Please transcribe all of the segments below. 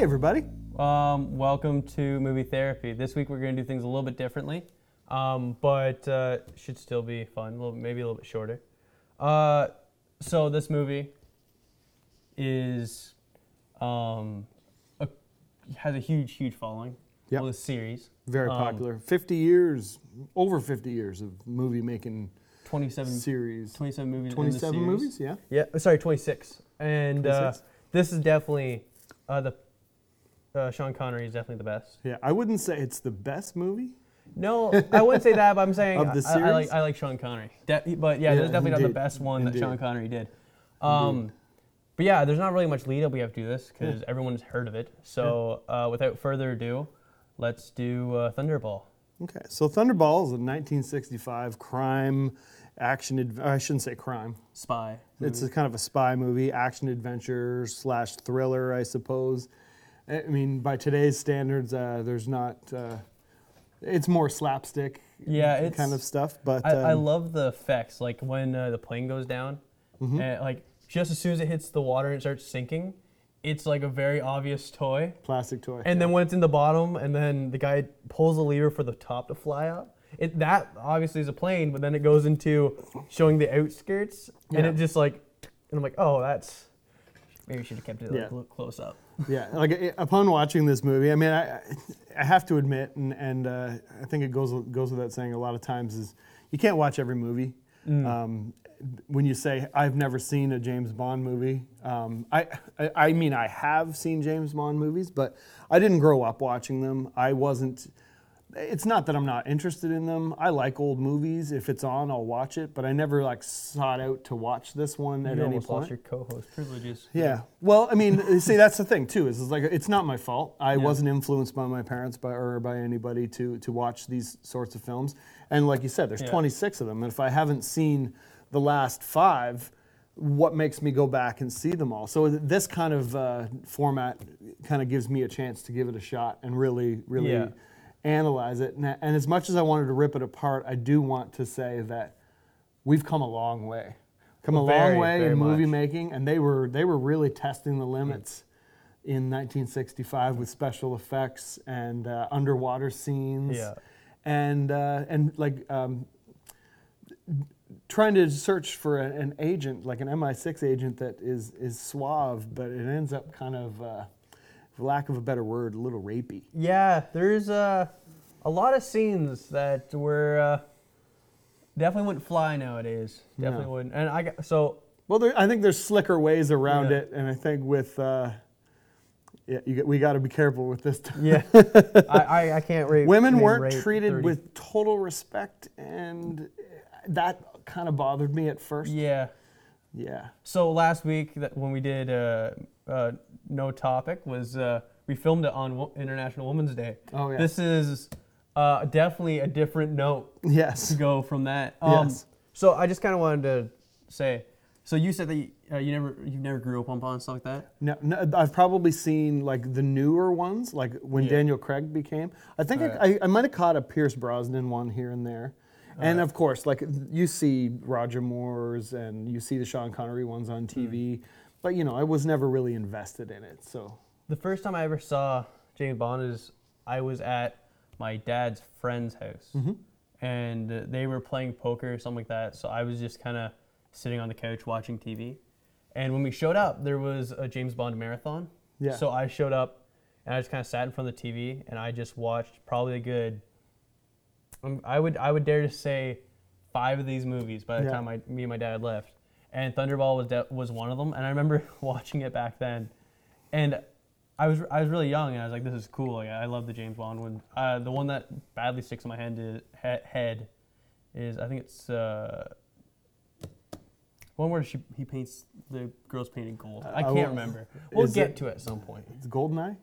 Hey, everybody. Um, welcome to Movie Therapy. This week we're going to do things a little bit differently, um, but uh, should still be fun. A little, maybe a little bit shorter. Uh, so this movie is um, a, has a huge, huge following. Yeah. Well, a series. Very Um, popular. 50 years, over 50 years of movie making 27, series. 27 movies. in the 27 movies, yeah. Yeah, sorry, 26. And uh, this is definitely uh, the uh, Sean Connery is definitely the best. Yeah, I wouldn't say it's the best movie. No, I wouldn't say that, but I'm saying Of the I, I like series? I like Sean Connery. De- but yeah, Yeah, this is definitely not the best one that Sean Connery did. Um, but yeah, there's not really much lead up we have to do this because everyone's heard of it. So uh, without further ado, let's do uh, Thunderball. Okay, so Thunderball is a 1965 crime action. Adv- I shouldn't say crime. Spy. It's a kind of a spy movie, action adventure slash thriller, I suppose. I mean, by today's standards, uh, there's not. Uh, it's more slapstick, Yeah, kind of stuff. But I, I um, love the effects, like when uh, the plane goes down, Mm-hmm. and like just as soon as it hits the water and it starts sinking, it's like a very obvious toy. plastic toy. And then when it's in the bottom, and then the guy pulls the lever for the top to fly up, it that obviously is a plane. But then it goes into showing the outskirts, and Yeah. it just like, and I'm like, oh, that's maybe we should have kept it like Yeah. look close up. Yeah, like i- upon watching this movie, I mean, I, I have to admit, and, and uh, I think it goes goes without saying a lot of times is you can't watch every movie. Um, when you say I've never seen a James Bond movie, um, I, I I mean I have seen James Bond movies, but I didn't grow up watching them. I wasn't. It's not that I'm not interested in them. I like old movies. If it's on, I'll watch it. But I never like sought out to watch this one at you any almost point. lost your co-host privileges. Yeah. Well, I mean, see, that's the thing too. Is, is like it's not my fault. I wasn't influenced by my parents, by or by anybody to to watch these sorts of films. And like you said, there's Yeah. 26 of them. And if I haven't seen the last five, what makes me go back and see them all? So this kind of uh, format kind of gives me a chance to give it a shot and really, really Yeah. Analyze it. And, and as much as I wanted to rip it apart, I do want to say that we've come a long way. Come a long way in movie much. making, and they were they were really testing the limits in 1965 with special effects and uh, underwater scenes, Yeah. and uh, and like um, trying to search for a, an agent, like an MI6 agent that is is suave, but it ends up kind of, uh, for lack of a better word, a little rapey. Yeah, there's uh, a lot of scenes that were uh, definitely wouldn't fly nowadays. Definitely No. wouldn't. And I got so Well, there, I think there's slicker ways around Yeah. it, and I think with uh, yeah, you, we got to be careful with this. Time. yeah, I, I, I can't rate. Women name weren't rate treated 30. with total respect, and that kind of bothered me at first. Yeah. Yeah. So last week that when we did uh, uh, no topic was uh, we filmed it on Wo- International Women's Day. Oh, yeah. This is uh, definitely a different note Yes. to go from that. Um, Yes. So I just kind of wanted to say. So you said that you, uh, you never you never grew up on Bond and stuff like that. No, no, I've probably seen like the newer ones, like when Yeah. Daniel Craig became. I think I, I, I might have caught a Pierce Brosnan one here and there. And of course, like you see Roger Moore's and you see the Sean Connery ones on TV, but you know, I was never really invested in it. So The first time I ever saw James Bond is I was at my dad's friend's house, and uh, they were playing poker or something like that. So I was just kind of sitting on the couch watching TV, and when we showed up, there was a James Bond marathon. Yeah. So I showed up, and I just kind of sat in front of the TV, and I just watched probably a good. Um, I would I would dare to say five of these movies by the Yeah. time I, me and my dad left, and Thunderball was de- was one of them. And I remember watching it back then, and I was I was really young, and I was like, "This is cool." Like, I love the James Bond one. Uh, the one that badly sticks in my head is, he- head is I think it's uh, one where she he paints the girl's painted gold. I I can't will- remember. We'll is get it- to it at some point. it's Goldeneye?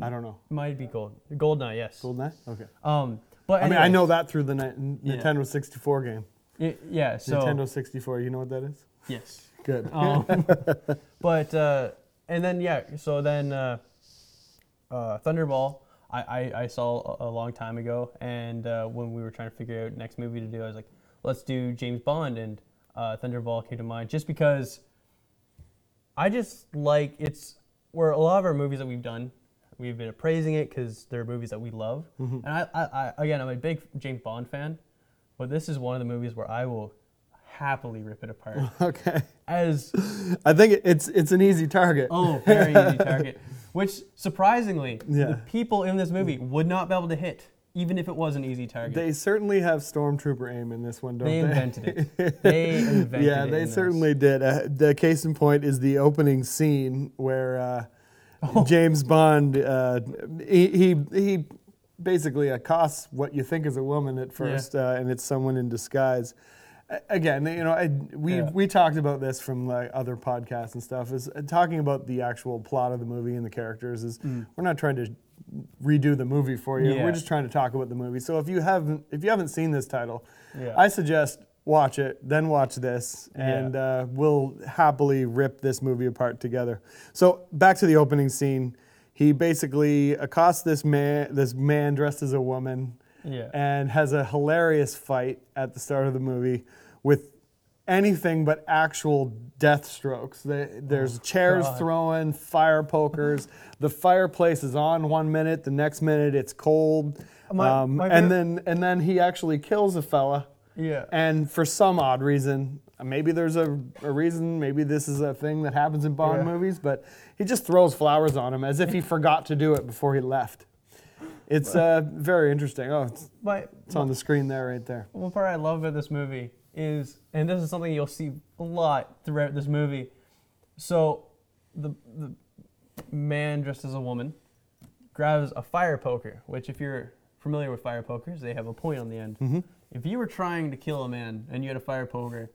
I don't know. Might be gold. Goldeneye, yes. Goldeneye? Okay. Um, but I mean, I anyways, know that through the Ni-. Nintendo 64 game. Y- yeah. So Nintendo 64, you know what that is? yes. Good. Um, but uh, and then yeah, so then uh, uh, Thunderball, I, I, I saw a, a long time ago, and uh, when we were trying to figure out next movie to do, I was like, let's do James Bond, and uh, Thunderball came to mind just because I just like it's where a lot of our movies that we've done, we've been appraising it because they're movies that we love. Mm-hmm. And I, I, I, again, I'm a big James Bond fan, but this is one of the movies where I will happily rip it apart. Okay. As I think it's it's an easy target. oh, very easy target, which surprisingly, Yeah. the people in this movie would not be able to hit, even if it was an easy target. They certainly have stormtrooper aim in this one, don't They they? invented it. They invented yeah, it. Yeah, they in this. certainly did. Uh, the case in point is the opening scene where uh, Oh. James Bond uh, he, he he basically accosts what you think is a woman at first, uh, and it's someone in disguise. Again, you know, I, we Yeah. we talked about this from like other podcasts and stuff. Is uh, talking about the actual plot of the movie and the characters. Is we're not trying to redo the movie for you. Mm. Yeah. We're just trying to talk about the movie. So if you haven't if you haven't seen this title, Yeah. I suggest watch it, then watch this, and uh, we'll happily rip this movie apart together. So back to the opening scene. He basically accosts this man, this man dressed as a woman, Yeah. and has a hilarious fight at the start of the movie with anything but actual death strokes. They, there's chairs Oh, God. throwing, fire pokers. The fireplace is on one minute, the next minute it's cold. My- Um, my and then and then he actually kills a fella. Yeah. And for some odd reason, maybe there's a, a reason, maybe this is a thing that happens in Bond Yeah. movies, but he just throws flowers on him as if he forgot to do it before he left. It's uh, very interesting. Oh, it's, My, it's on the screen there, right there. One part I love about this movie is, and this is something you'll see a lot throughout this movie. So, the the man dressed as a woman grabs a fire poker, which, if you're familiar with fire pokers, they have a point on the end. Mm-hmm. If you were trying to kill a man and you had a fire poker,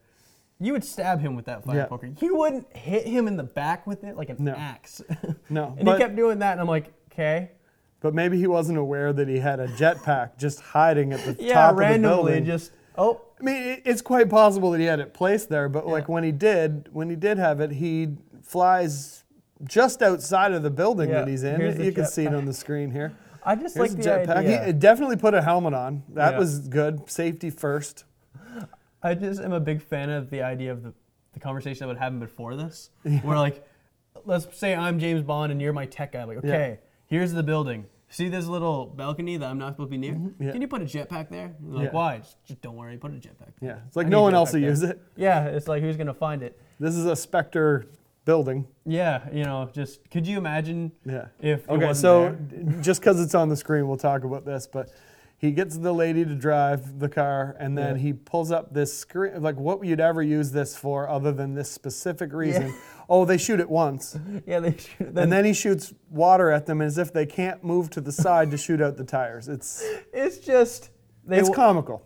you would stab him with that fire Yeah. poker. You wouldn't hit him in the back with it like an No. axe. No, and but, he kept doing that, and I'm like, okay. but maybe he wasn't aware that he had a jetpack just hiding at the Yeah, top of the randomly, building. just oh, I mean, it- it's quite possible that he had it placed there, but like when he did, when he did have it, he flies just outside of the building Yeah, that he's in. here's the You can see it on the screen here. I just Here's like the the jetpack. idea. He definitely put a helmet on. That Yeah. was good. Safety first. I just am a big fan of the idea of the, the conversation that would happen before this. Where like, let's say I'm James Bond and you're my tech guy. Like, Yeah. okay, here's the building. See this little balcony that I'm not supposed to be near? Mm-hmm. Yeah. Can you put a jetpack there? Like, Yeah. why? Just, just don't worry, put a jetpack. There. Yeah, it's like I no one else will use it. Yeah, it's like who's gonna find it? This is a Spectre building. Yeah, you know, just could you imagine Yeah. if Okay, so there? just because it's on the screen, we'll talk about this. But he gets the lady to drive the car, and then Yeah. he pulls up this screen. Like, what would you'd ever use this for other than this specific reason? Oh, they shoot it once. yeah, they should, and then he shoots water at them as if they can't move to the side to shoot out the tires. It's it's just they it's w- comical.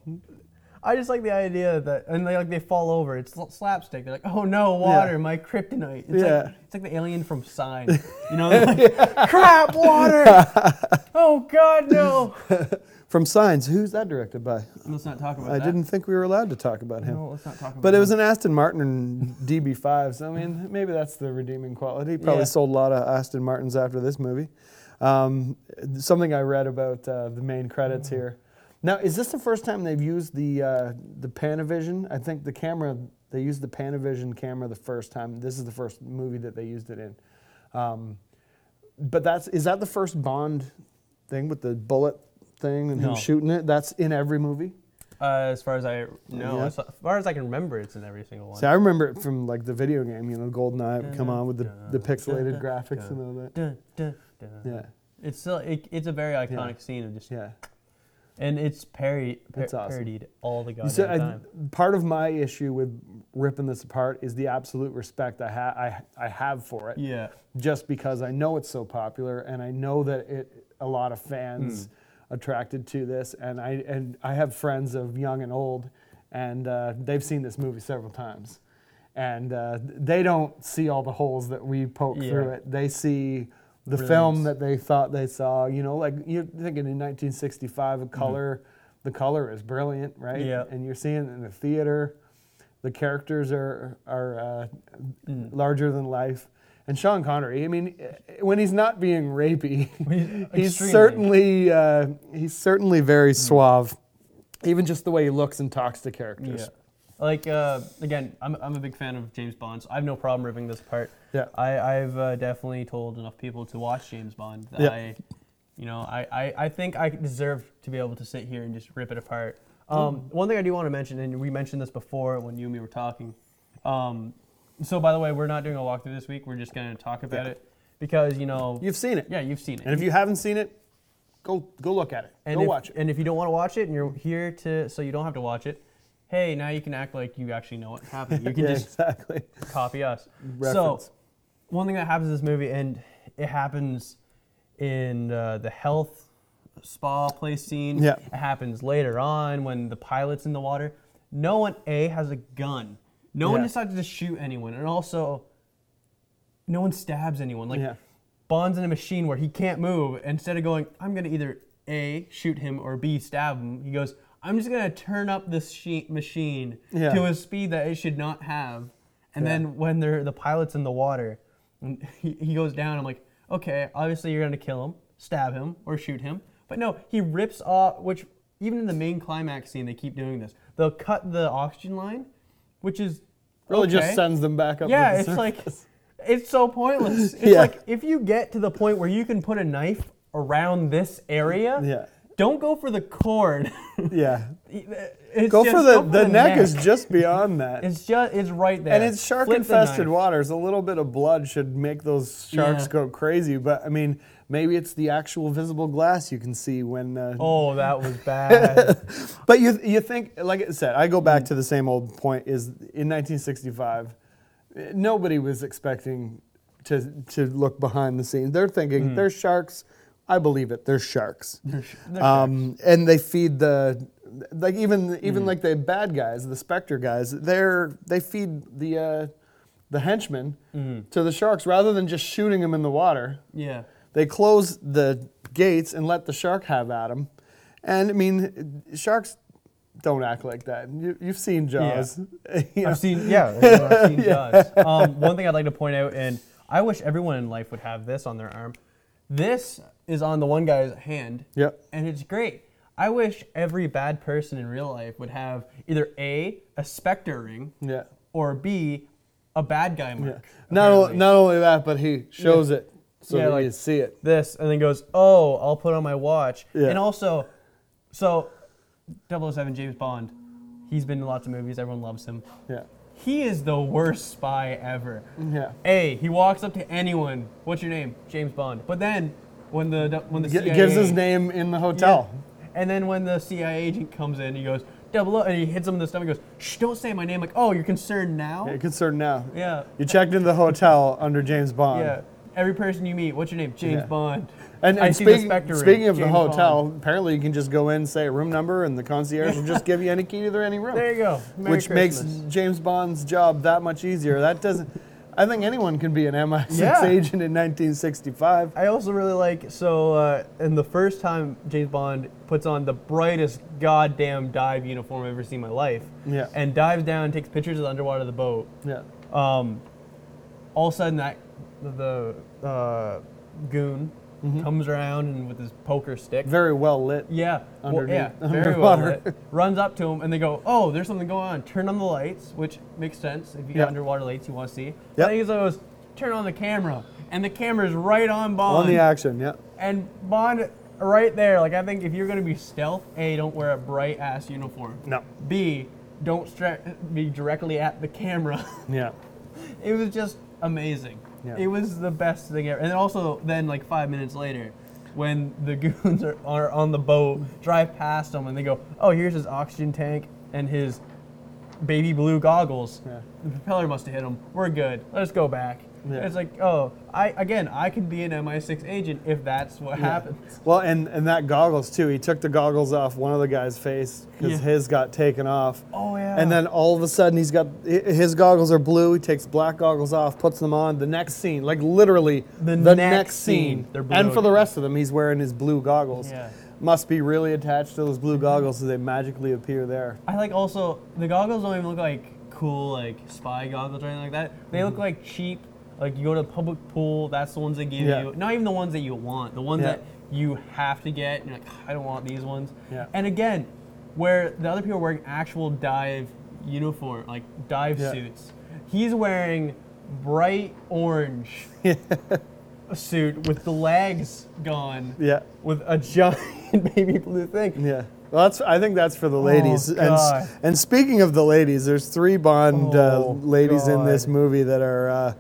I just like the idea that, and they like they fall over. It's slapstick. They're like, "Oh no, water, Yeah. my kryptonite." It's Yeah. like it's like the alien from Sign. You know, they're like, "Crap, water! oh God, no!" From Signs, who's that directed by? Let's not talk about that. I that. didn't think we were allowed to talk about him. No, let's not talk about. But it was an Aston Martin and DB5, so I mean, maybe that's the redeeming quality. Probably Yeah. sold a lot of Aston Martins after this movie. Um, something I read about uh, the main credits Mm-hmm. here. Now, is this the first time they've used the uh, the Panavision? I think the camera they used the Panavision camera the first time. This is the first movie that they used it in. Um, but that's is that the first Bond thing with the bullet thing and No. him shooting it? That's in every movie. Uh, as far as I know, Yeah. as far as I can remember, it's in every single one. See, I remember it from like the video game, you know, GoldenEye would come on with the, the pixelated graphics and all that. Dun, dun, dun. Yeah, It's still it, it's a very iconic scene of just yeah. and it's parody, par- It's awesome. parodied all the goddamn So I, time. part of my issue with ripping this apart is the absolute respect I, ha- I, I have for it, Yeah. just because I know it's so popular and I know that it a lot of fans attracted to this, and I and I have friends of young and old, and uh, they've seen this movie several times, and uh, they don't see all the holes that we poke through it. They see the film that they thought they saw. You know, like you're thinking in 1965, a color, the color is brilliant, right? Mm-hmm. Yeah. And you're seeing it in the theater. The characters are are uh, Mm. larger than life. And Sean Connery, I mean, eh, when he's not being rapey, he's certainly uh, he's certainly very suave. Even just the way he looks and talks to characters. Yeah. Like uh, again, I'm, I'm a big fan of James Bond, so I have no problem ripping this apart. Yeah. I, I've uh, definitely told enough people to watch James Bond that Yeah. I, you know, I, I, I think I deserve to be able to sit here and just rip it apart. Um, One thing I do want to mention, and we mentioned this before when you and me were talking. Um, so by the way, we're not doing a walkthrough this week. We're just going to talk about Yeah. it because you know, You've seen it. yeah, you've seen it. And if you haven't seen it, go go look at it. And go if, watch it. And if you don't want to watch it and you're here to, so you don't have to watch it, hey, now you can act like you actually know what happened. You can yeah, just exactly. copy us. Reference. So, one thing that happens in this movie, and it happens in uh, the health spa place scene. Yeah. It happens later on when the pilot's in the water. No one, A, has a gun. No one Yeah. decides to shoot anyone. And also, no one stabs anyone. Like, Yeah. Bond's in a machine where he can't move. Instead of going, I'm going to either A, shoot him, or B, stab him, he goes, I'm just going to turn up this she- machine Yeah. to a speed that it should not have. And then when they're, the pilot's in the water, and he, he goes down, I'm like, okay, obviously you're going to kill him, stab him, or shoot him. But no, he rips off, which even in the main climax scene, they keep doing this. They'll cut the oxygen line, which is Really okay. just sends them back up. Yeah, the it's like it's so pointless. It's Yeah. like if you get to the point where you can put a knife around this area, Yeah. don't go for the cord. Yeah. It's Go just- for the go the neck, is just beyond that. It's just it's right there. and it's shark Flip infested waters. A little bit of blood should make those sharks Yeah. go crazy. But I mean, maybe it's the actual visible glass you can see when. Uh, Oh, that was bad. But you you think, like I said, I go back to the same old point. Is in 1965, eh, nobody was expecting to to look behind the scenes. They're thinking there's sharks. I believe it. There's sharks. They're sh- they're Um, and they feed the like even even like the bad guys, the Spectre guys. They're they feed the uh, the henchmen to the sharks rather than just shooting them in the water. yeah. They close the gates and let the shark have at them. And I mean, sharks don't act like that. You, you've seen Jaws. You know? I've seen yeah, I've seen Jaws. Um, one thing I'd like to point out, and I wish everyone in life would have this on their arm. This is on the one guy's hand, Yep. and it's great. I wish every bad person in real life would have either a a Spectre ring Yeah. or b a bad guy mark. Yeah. Not, o- not only that, but he shows it so Yeah, that like- you see it. this and then goes, "Oh, I'll put on my watch." Yeah. And also, so 007 James Bond, he's been in lots of movies. Everyone loves him. Yeah. He is the worst spy ever. Yeah. A, he walks up to anyone. What's your name? James Bond. But then when the when the G- CIA gives his name in the hotel. and then when the CIA agent comes in, he goes double O, and he hits him in the stomach. and Goes, shh, don't say my name. Like, oh, you're concerned now? Yeah, concerned now. Yeah. You checked into the hotel under James Bond. Yeah. Every person you meet, what's your name? James Yeah. Bond. And, I and see the speaking, Spectre ring, speaking of the James hotel, Bond. apparently you can just go in, say a room number, and the concierge will just give you any key to any room. There you go. Merry which Christmas. makes James Bond's job that much easier. That doesn't. I think anyone can be an MI6 Yeah. agent in 1965. I also really like so uh, in the first time James Bond puts on the brightest goddamn dive uniform I've ever seen in my life, Yeah. and dives down and takes pictures of the underwater of the boat. Yeah. Um, all of a sudden that the uh, goon Mm-hmm. comes around and with his poker stick. Very well lit. Yeah, well, yeah, very well lit. Runs up to him and they go, "Oh, there's something going on. Turn on the lights," which makes sense if you got underwater lights you want to see. Yeah. He goes, "Turn on the camera," and the camera's right on Bond. On the action, yeah. And Bond, right there, like I think if you're gonna be stealth, A, don't wear a bright ass uniform. No. B, don't stra- be directly at the camera. Yeah. it was just amazing. Yeah. It was the best thing ever. And then also, then like five minutes later, when the goons are, are on the boat, drive past them, and they go, "Oh, here's his oxygen tank and his baby blue goggles." Yeah. The propeller must have hit him. We're good. Let's go back. Yeah. It's like, oh, I again, I could be an MI6 agent if that's what happens. Well, and, and that goggles too. He took the goggles off one of the guy's face because Yeah. his got taken off. Oh yeah. And then all of a sudden he's got his goggles are blue. He takes black goggles off, puts them on. The next scene, like literally The the, next next scene, scene, they're blue and for the rest of them, he's wearing his blue goggles. Yeah. Must be really attached to those blue goggles, so they magically appear there. I like also the goggles don't even look like cool like spy goggles or anything like that. They look mm-hmm. like cheap. Like you go to a public pool, that's the ones they give Yeah. you. Not even the ones that you want. The ones Yeah. that you have to get. And you're like, I don't want these ones. Yeah. And again, where the other people are wearing actual dive uniform, like dive Yeah. suits. He's wearing bright orange suit with the legs gone, Yeah. with a giant baby blue thing. Yeah. Well, that's. I think that's for the ladies. and s- God. and speaking of the ladies, there's three Bond uh, Oh, ladies in this movie that are, uh,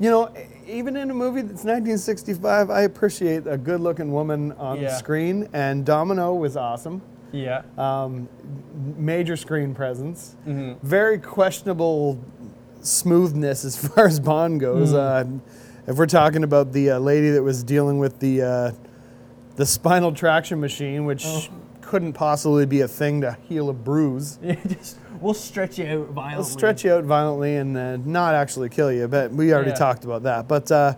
you know, even in a movie that's 1965, I appreciate a good-looking woman on Yeah. screen, and Domino was awesome. Yeah. Um, major screen presence. Mhm. Very questionable smoothness as far as Bond goes. Mm-hmm. Uh, if we're talking about the uh, lady that was dealing with the uh, the spinal traction machine, which Oh. couldn't possibly be a thing to heal a bruise. Yeah, just we'll stretch you out violently. It'll stretch you out violently and uh, not actually kill you, but we already Yeah. talked about that. But uh,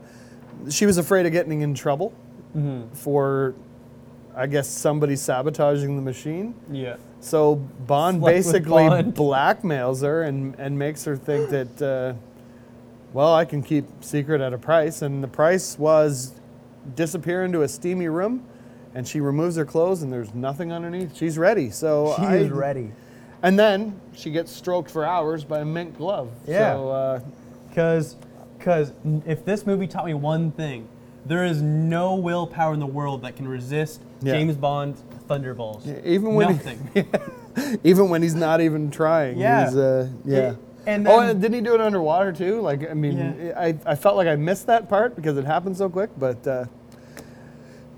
she was afraid of getting in trouble Mhm. for, I guess, somebody sabotaging the machine. Yeah. So Bond Slept basically Bond. blackmails her and, and makes her think that, uh, well, I can keep secret at a price. And the price was disappear into a steamy room, and she removes her clothes, and there's nothing underneath. She's ready. So She I, is ready. And then she gets stroked for hours by a mint glove. Yeah. So uh, Cause, cause if this movie taught me one thing, there is no willpower in the world that can resist Yeah. James Bond's thunderballs. even when he- Nothing. even when he's not even trying, Yeah. he's uh, yeah. and oh, and didn't he do it underwater too? Like, I mean, Yeah. I, I felt like I missed that part because it happened so quick, but uh,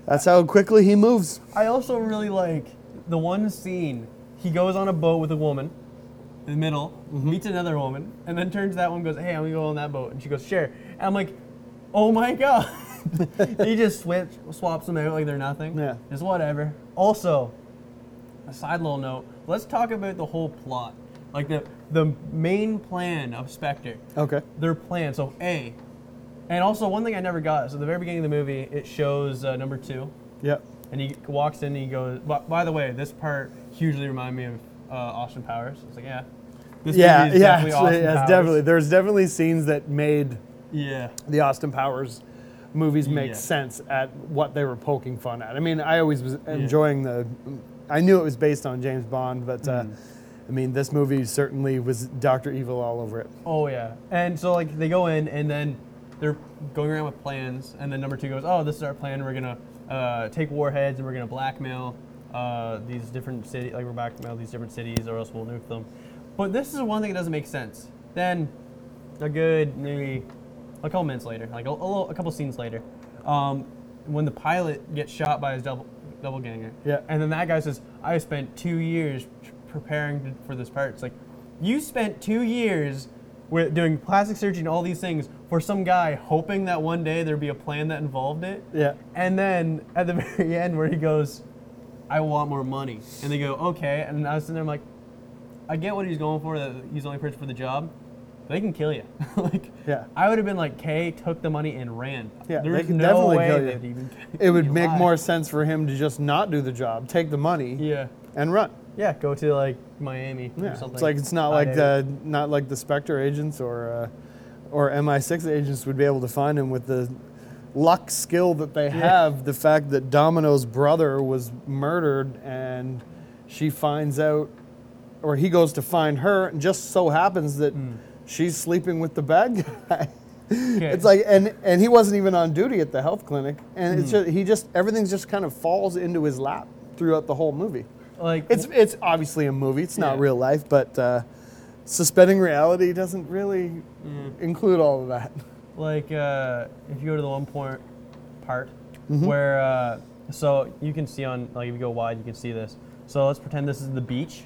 that's how quickly he moves. I also really like the one scene. He goes on a boat with a woman in the middle, Mm-hmm. meets another woman, and then turns to that one and goes, Hey, I'm gonna go on that boat. And she goes, Sure. And I'm like, Oh my god. he just switch, swaps them out like they're nothing. Yeah. Just whatever. Also, a side little note, let's talk about the whole plot. Like the the main plan of Spectre Okay. their plan. So A, and also one thing I never got. So at the very beginning of the movie, it shows uh, number two, Yep. and he walks in and he goes. By, by the way, this part hugely remind me of uh, Austin Powers. It's like yeah, this Yeah, movie is yeah, definitely Austin it's Powers. definitely. There's definitely scenes that made yeah. the Austin Powers movies make Yeah. sense at what they were poking fun at. I mean, I always was enjoying the. I knew it was based on James Bond, but uh, Mm. I mean, this movie certainly was Doctor Evil all over it. Oh yeah. And so like they go in and then they're going around with plans, and then number two goes, "Oh, this is our plan. We're gonna uh, take warheads and we're gonna blackmail uh, these different cities. Like we're blackmail these different cities, or else we'll nuke them." But this is one thing that doesn't make sense. Then, a good maybe a couple minutes later, like a, a, little, a couple scenes later, um, when the pilot gets shot by his double double ganger, Yeah. and then that guy says, "I spent two years preparing to, for this part." It's like you spent two years with doing plastic surgery and all these things for some guy hoping that one day there'd be a plan that involved it. Yeah. And then at the very end, where he goes, "I want more money," and they go, "Okay," and I was sitting there, I'm like, I get what he's going for. That he's only person for the job. but They can kill you. like, Yeah. I would have been like, Kay took the money and ran. Yeah, they There's can no definitely way kill you. even. It would make more sense for him to just not do the job, take the money, Yeah. and run. Yeah. Go to like Miami Yeah, or something. it's like it's not like the not like the Spectre agents or uh, or MI6 agents would be able to find him with the luck skill that they have. The fact that Domino's brother was murdered and she finds out, or he goes to find her, and just so happens that Hmm. she's sleeping with the bad guy. Okay. It's like, and and he wasn't even on duty at the health clinic, and Hmm. it's just he just everything's just kind of falls into his lap throughout the whole movie. like It's it's obviously a movie. It's not Yeah. real life, but uh, suspending reality doesn't really Mm. include all of that. Like uh, if you go to the one point part Mm-hmm. where uh, so you can see on like if you go wide you can see this so let's pretend this is the beach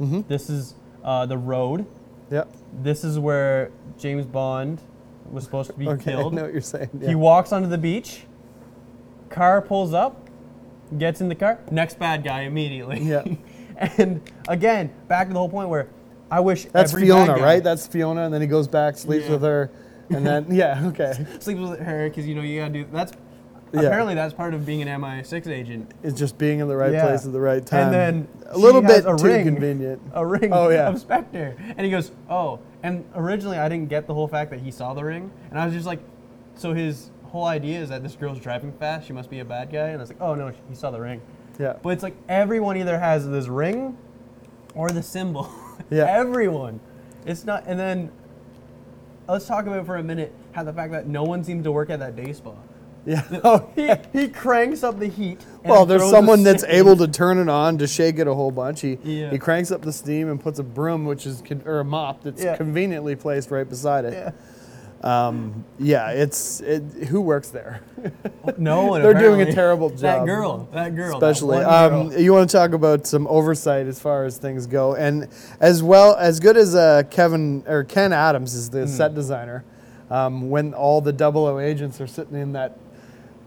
Mm-hmm. this is uh, the road Yep. this is where james bond was supposed to be Okay, I killed know what you're saying. he walks onto the beach car pulls up gets in the car next bad guy immediately Yeah. and again back to the whole point where i wish That's Fiona, guy right? That's Fiona, and then he goes back, sleeps Yeah. with her, and then yeah, okay. Sleep with her because you know you gotta do that's Yeah. apparently that's part of being an MI6 agent. It's just being in the right Yeah. place at the right time. And then a little she has bit a too ring. convenient. A ring Oh, yeah. of Spectre, and he goes, "Oh." And originally, I didn't get the whole fact that he saw the ring, and I was just like, "So his whole idea is that this girl's driving fast. She must be a bad guy." And I was like, "Oh no, he saw the ring." Yeah. But it's like everyone either has this ring or the symbol, Yeah. Everyone. It's not. And then let's talk about for a minute how the fact that no one seems to work at that day spa. Yeah. Oh, He, he cranks up the heat. well, there's someone that's steam. able to turn it on to shake it a whole bunch. He Yeah. he cranks up the steam and puts a broom, which is con- or a mop that's Yeah. conveniently placed right beside it. Yeah. Um, yeah, it's it, who works there, No one. They're doing a terrible That job. girl. That girl. especially. one Um, girl. you want to talk about some oversight as far as things go, and as well as good as uh, Kevin or Ken Adams is the set designer. Um, when all the double O agents are sitting in that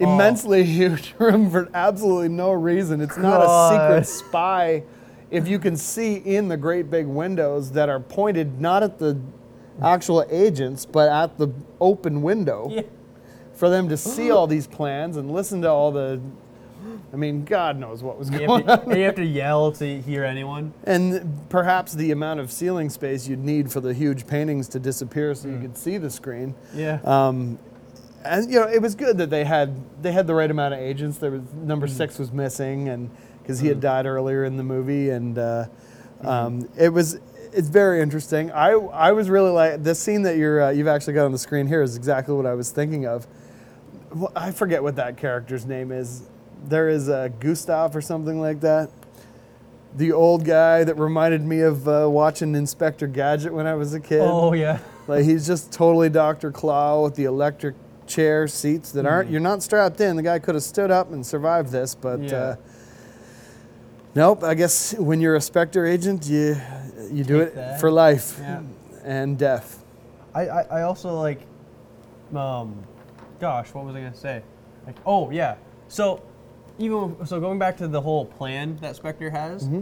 Oh. immensely huge room for absolutely no reason, it's not a secret spy. If you can see in the great big windows that are pointed not at the actual agents, but at the open window Yeah. for them to see all these plans and listen to all the. I mean, God knows what was You going on. to, you have to yell to hear anyone. And perhaps the amount of ceiling space you'd need for the huge paintings to disappear so you could see the screen. Yeah. Um, and you know, it was good that they had they had the right amount of agents. There was number six was missing, and because he had died earlier in the movie, and uh, um, it was it's very interesting. I I was really like the scene that you're uh, you've actually got on the screen here is exactly what I was thinking of. Well, I forget what that character's name is. There is a Gustav or something like that. The old guy that reminded me of uh, watching Inspector Gadget when I was a kid. oh yeah. Like he's just totally Dr. Claw with the electric chair seats that aren't. You're not strapped in. The guy could have stood up and survived this, but Yeah. uh, nope. I guess when you're a Spectre agent, you you do it that. for life Yeah. and death. I, I, I also like, um, gosh, what was I gonna say? Like, oh yeah. So, even so, going back to the whole plan that Spectre has, Mm-hmm.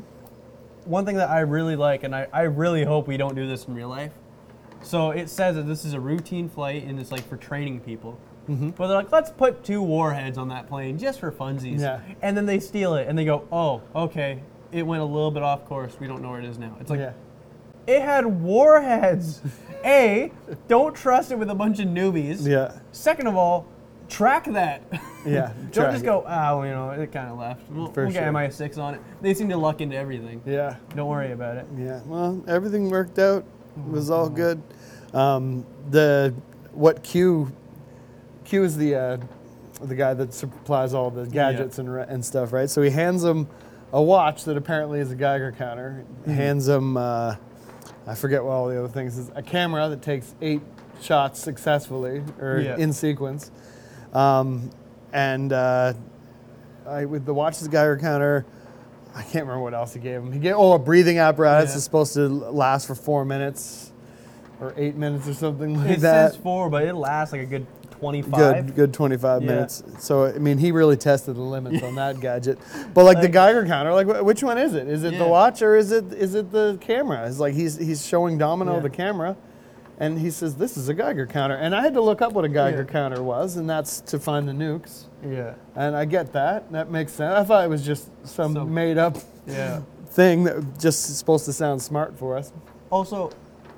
one thing that I really like, and I, I really hope we don't do this in real life. So it says that this is a routine flight and it's like for training people. Mm-hmm. But they're like, let's put two warheads on that plane just for funsies. Yeah. And then they steal it and they go, oh, okay, it went a little bit off course. We don't know where it is now. It's like, yeah. it had warheads. A, don't trust it with a bunch of newbies. Yeah. Second of all, track that. Yeah. don't just go, oh, you know, it kind of left. We'll, we'll get sure. MI6 on it. They seem to luck into everything. Yeah. Don't worry about it. Yeah. Well, everything worked out. It was all good. Um, the what Q Q is the uh, the guy that supplies all the gadgets and, and stuff, right? So he hands him a watch that apparently is a Geiger counter. Hands him uh, I forget what all the other things is. A camera that takes eight shots successfully or Yeah. in sequence. Um, and uh, I, with the watch's Geiger counter, I can't remember what else he gave him. He gave oh a breathing apparatus Yeah. is supposed to last for four minutes or eight minutes or something like It that. It says four, but it lasts like a good 25. Good, good 25 Yeah. minutes. So I mean, he really tested the limits on that gadget. But like, the Geiger counter, like wh- which one is it? Is it the watch or is it is it the camera? It's like he's he's showing Domino Yeah. the camera, and he says this is a Geiger counter. And I had to look up what a Geiger Yeah. counter was, and that's to find the nukes. Yeah. And I get that. That makes sense. I thought it was just some So- made up Yeah. thing that just supposed to sound smart for us. Also,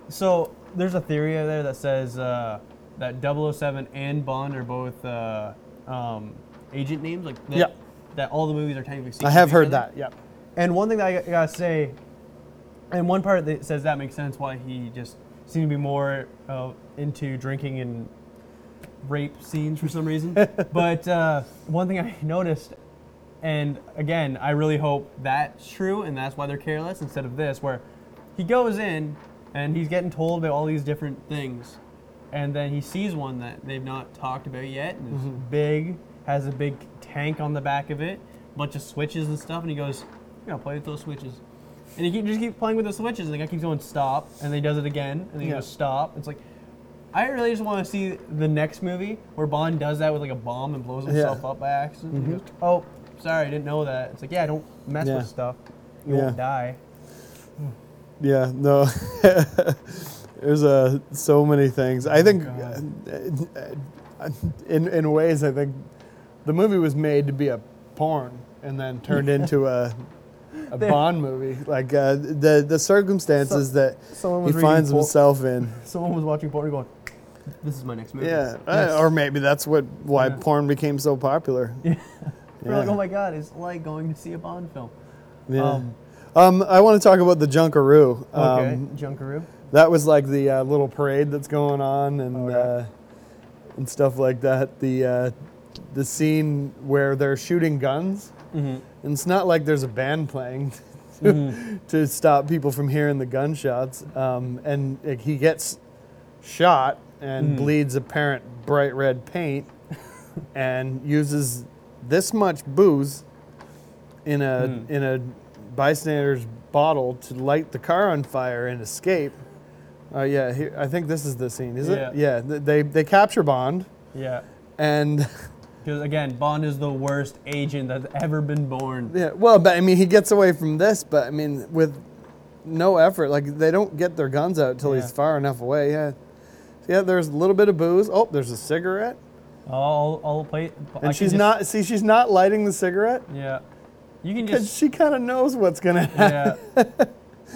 so there's a theory out there that says uh, that 007 and Bond are both uh, um, agent names. Like that, that all the movies are technically. I sequels have to each heard other. that. Yeah. And one thing that I got- gotta say, and one part that says that makes sense why he just seemed to be more uh, into drinking and rape scenes for some reason. but uh, one thing I noticed, and again, I really hope that's true, and that's why they're careless instead of this, where he goes in and he's getting told about all these different things, and then he sees one that they've not talked about yet, and it's mm-hmm. big, has a big tank on the back of it, bunch of switches and stuff, and he goes, "I'm gonna play with those switches." And he keep, just keep playing with the switches, and the guy keeps going stop, and then he does it again, and then he Yeah. goes stop. It's like, I really just want to see the next movie where Bond does that with like a bomb and blows himself up by accident. He mm-hmm. goes, oh, sorry, I didn't know that. It's like, yeah, don't mess Yeah. with stuff. You Yeah. won't die. Yeah, no. There's uh, so many things. I think, uh, in in ways, I think the movie was made to be a porn and then turned into a a Bond movie. Like uh, the the circumstances that Someone he was reading finds por- himself in. Someone was watching porn and going, this is my next movie. Yeah, uh, or maybe that's what why Yeah. porn became so popular. Yeah. We're like, Yeah. oh my god, it's like going to see a Bond film. Yeah. Um, Um, I want to talk about the Junkanoo. Um, Okay, Junkanoo. That was like the uh, little parade that's going on and Okay. uh, and stuff like that. The uh, the scene where they're shooting guns, Mm-hmm. and it's not like there's a band playing Mm-hmm. to stop people from hearing the gunshots. Um, and like, he gets shot and Mhm. bleeds apparent bright red paint, and uses this much booze in a Hmm. in a bystander's bottle to light the car on fire and escape. Uh, yeah, here, I think this is the scene, is it? Yeah, th- they they capture Bond, Yeah. and Because again, Bond is the worst agent that's ever been born. yeah, well, but I mean, he gets away from this, but I mean, with no effort, like they don't get their guns out until Yeah. he's far enough away. Yeah, yeah. There's a little bit of booze. Oh, there's a cigarette, I'll, I'll play. I and can she's just- not. See, she's not lighting the cigarette Yeah. You can because just. she kind of knows what's gonna happen. yeah.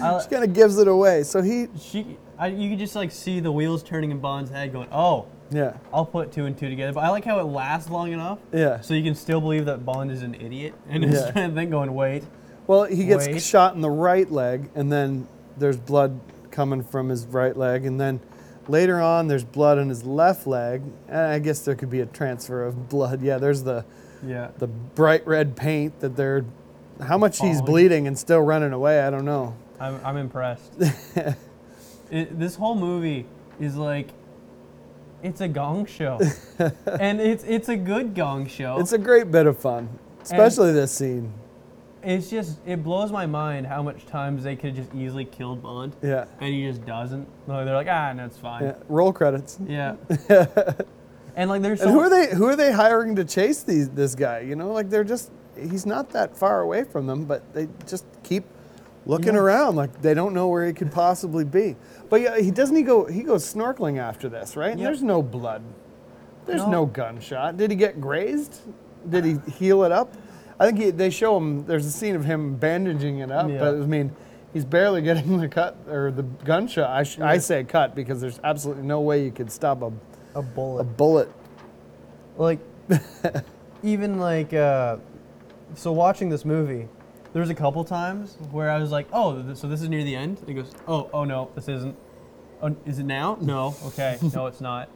I, She kind of gives it away. So he, she. I, you can just like see the wheels turning in Bond's head, going, "Oh, yeah, I'll put two and two together." But I like how it lasts long enough, yeah. so you can still believe that Bond is an idiot and is Yeah. trying to think, going, "Wait." Well, he gets Wait. shot in the right leg, and then there's blood coming from his right leg, and then later on there's blood in his left leg. And I guess there could be a transfer of blood. Yeah, there's the Yeah. the bright red paint that they're. How much he's bleeding and still running away, I don't know. I'm, I'm impressed. it, this whole movie is like, it's a gong show, and it's it's a good gong show. It's a great bit of fun, especially this scene. it's just it blows my mind how much times they could have just easily killed Bond, Yeah, and he just doesn't. Like, they're like, ah, no, it's fine. yeah. Roll credits. Yeah. and like there's so And who are they? Who are they hiring to chase these this guy? You know, like they're just. He's not that far away from them, but they just keep looking Yeah. around like they don't know where he could possibly be. But yeah, he doesn't. He go. He goes snorkeling after this, right? Yep. There's no blood. There's No. no. gunshot. Did he get grazed? Did he heal it up? I think he, they show him. There's a scene of him bandaging it up, Yeah. but I mean, he's barely getting the cut or the gunshot. I, sh- I say cut because there's absolutely no way you could stop a, a bullet. a bullet. like even like uh, so watching this movie there's a couple times where i was like oh th- so this is near the end? And he goes oh oh no this isn't. Oh, is it now? No okay no it's not.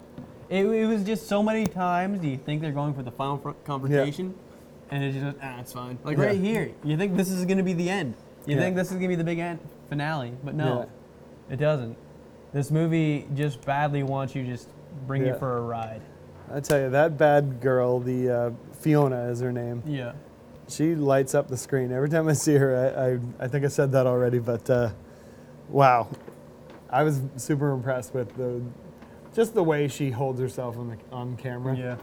It, it was just so many times do you think they're going for the final fr- confrontation and it's just ah it's fine. Like right Yeah. here you think this is going to be the end. You Yeah. think this is going to be the big end finale but no it doesn't. This movie just badly wants you to just bring you for a ride. I tell you, that bad girl, the uh, Fiona is her name. yeah She lights up the screen every time I see her. I, I, I think I said that already, but uh, wow, I was super impressed with the just the way she holds herself on the on camera. yeah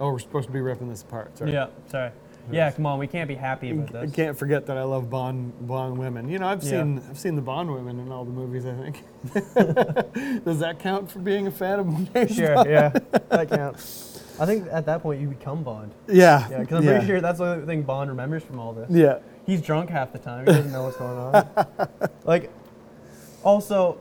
Oh, we're supposed to be ripping this apart. Sorry. Yeah, sorry. Yeah, come on, we can't be happy about this. I can't forget that I love Bond Bond women. You know, I've Yeah. seen I've seen the Bond women in all the movies. I think. Does that count for being a fan of James Sure, Bond? yeah, that counts. I think at that point you become Bond. Yeah. Yeah, because I'm pretty sure that's the only thing Bond remembers from all this. Yeah. He's drunk half the time. He doesn't know what's going on. like, also,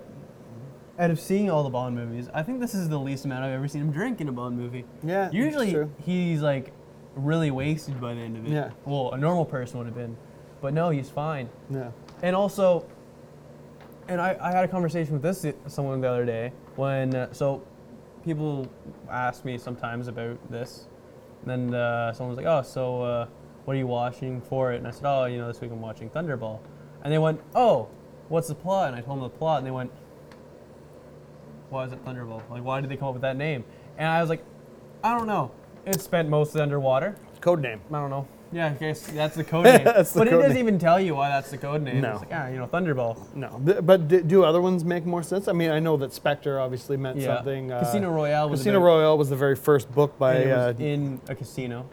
out of seeing all the Bond movies, I think this is the least amount I've ever seen him drink in a Bond movie. Yeah. Usually, he's like really wasted by the end of it. Yeah. Well, a normal person would have been, but no, he's fine. Yeah. And also, and I, I had a conversation with this someone the other day when uh, so people ask me sometimes about this, and then uh, someone was like, "Oh, so uh, what are you watching for it?" And I said, "Oh, you know, this week I'm watching Thunderball," and they went, "Oh, what's the plot?" And I told them the plot, and they went, "Why is it Thunderball? Like, why did they come up with that name?" And I was like, "I don't know. It's spent mostly underwater. Code name. I don't know." Yeah, I guess that's the code name. That's the but it code doesn't name. even tell you why that's the code name. No. It's like, ah, you know, Thunderball. No, but d- do other ones make more sense? I mean, I know that Spectre obviously meant Yeah. something. Uh, Casino Royale was Casino about- Royale was the very first book by and it uh, in a casino.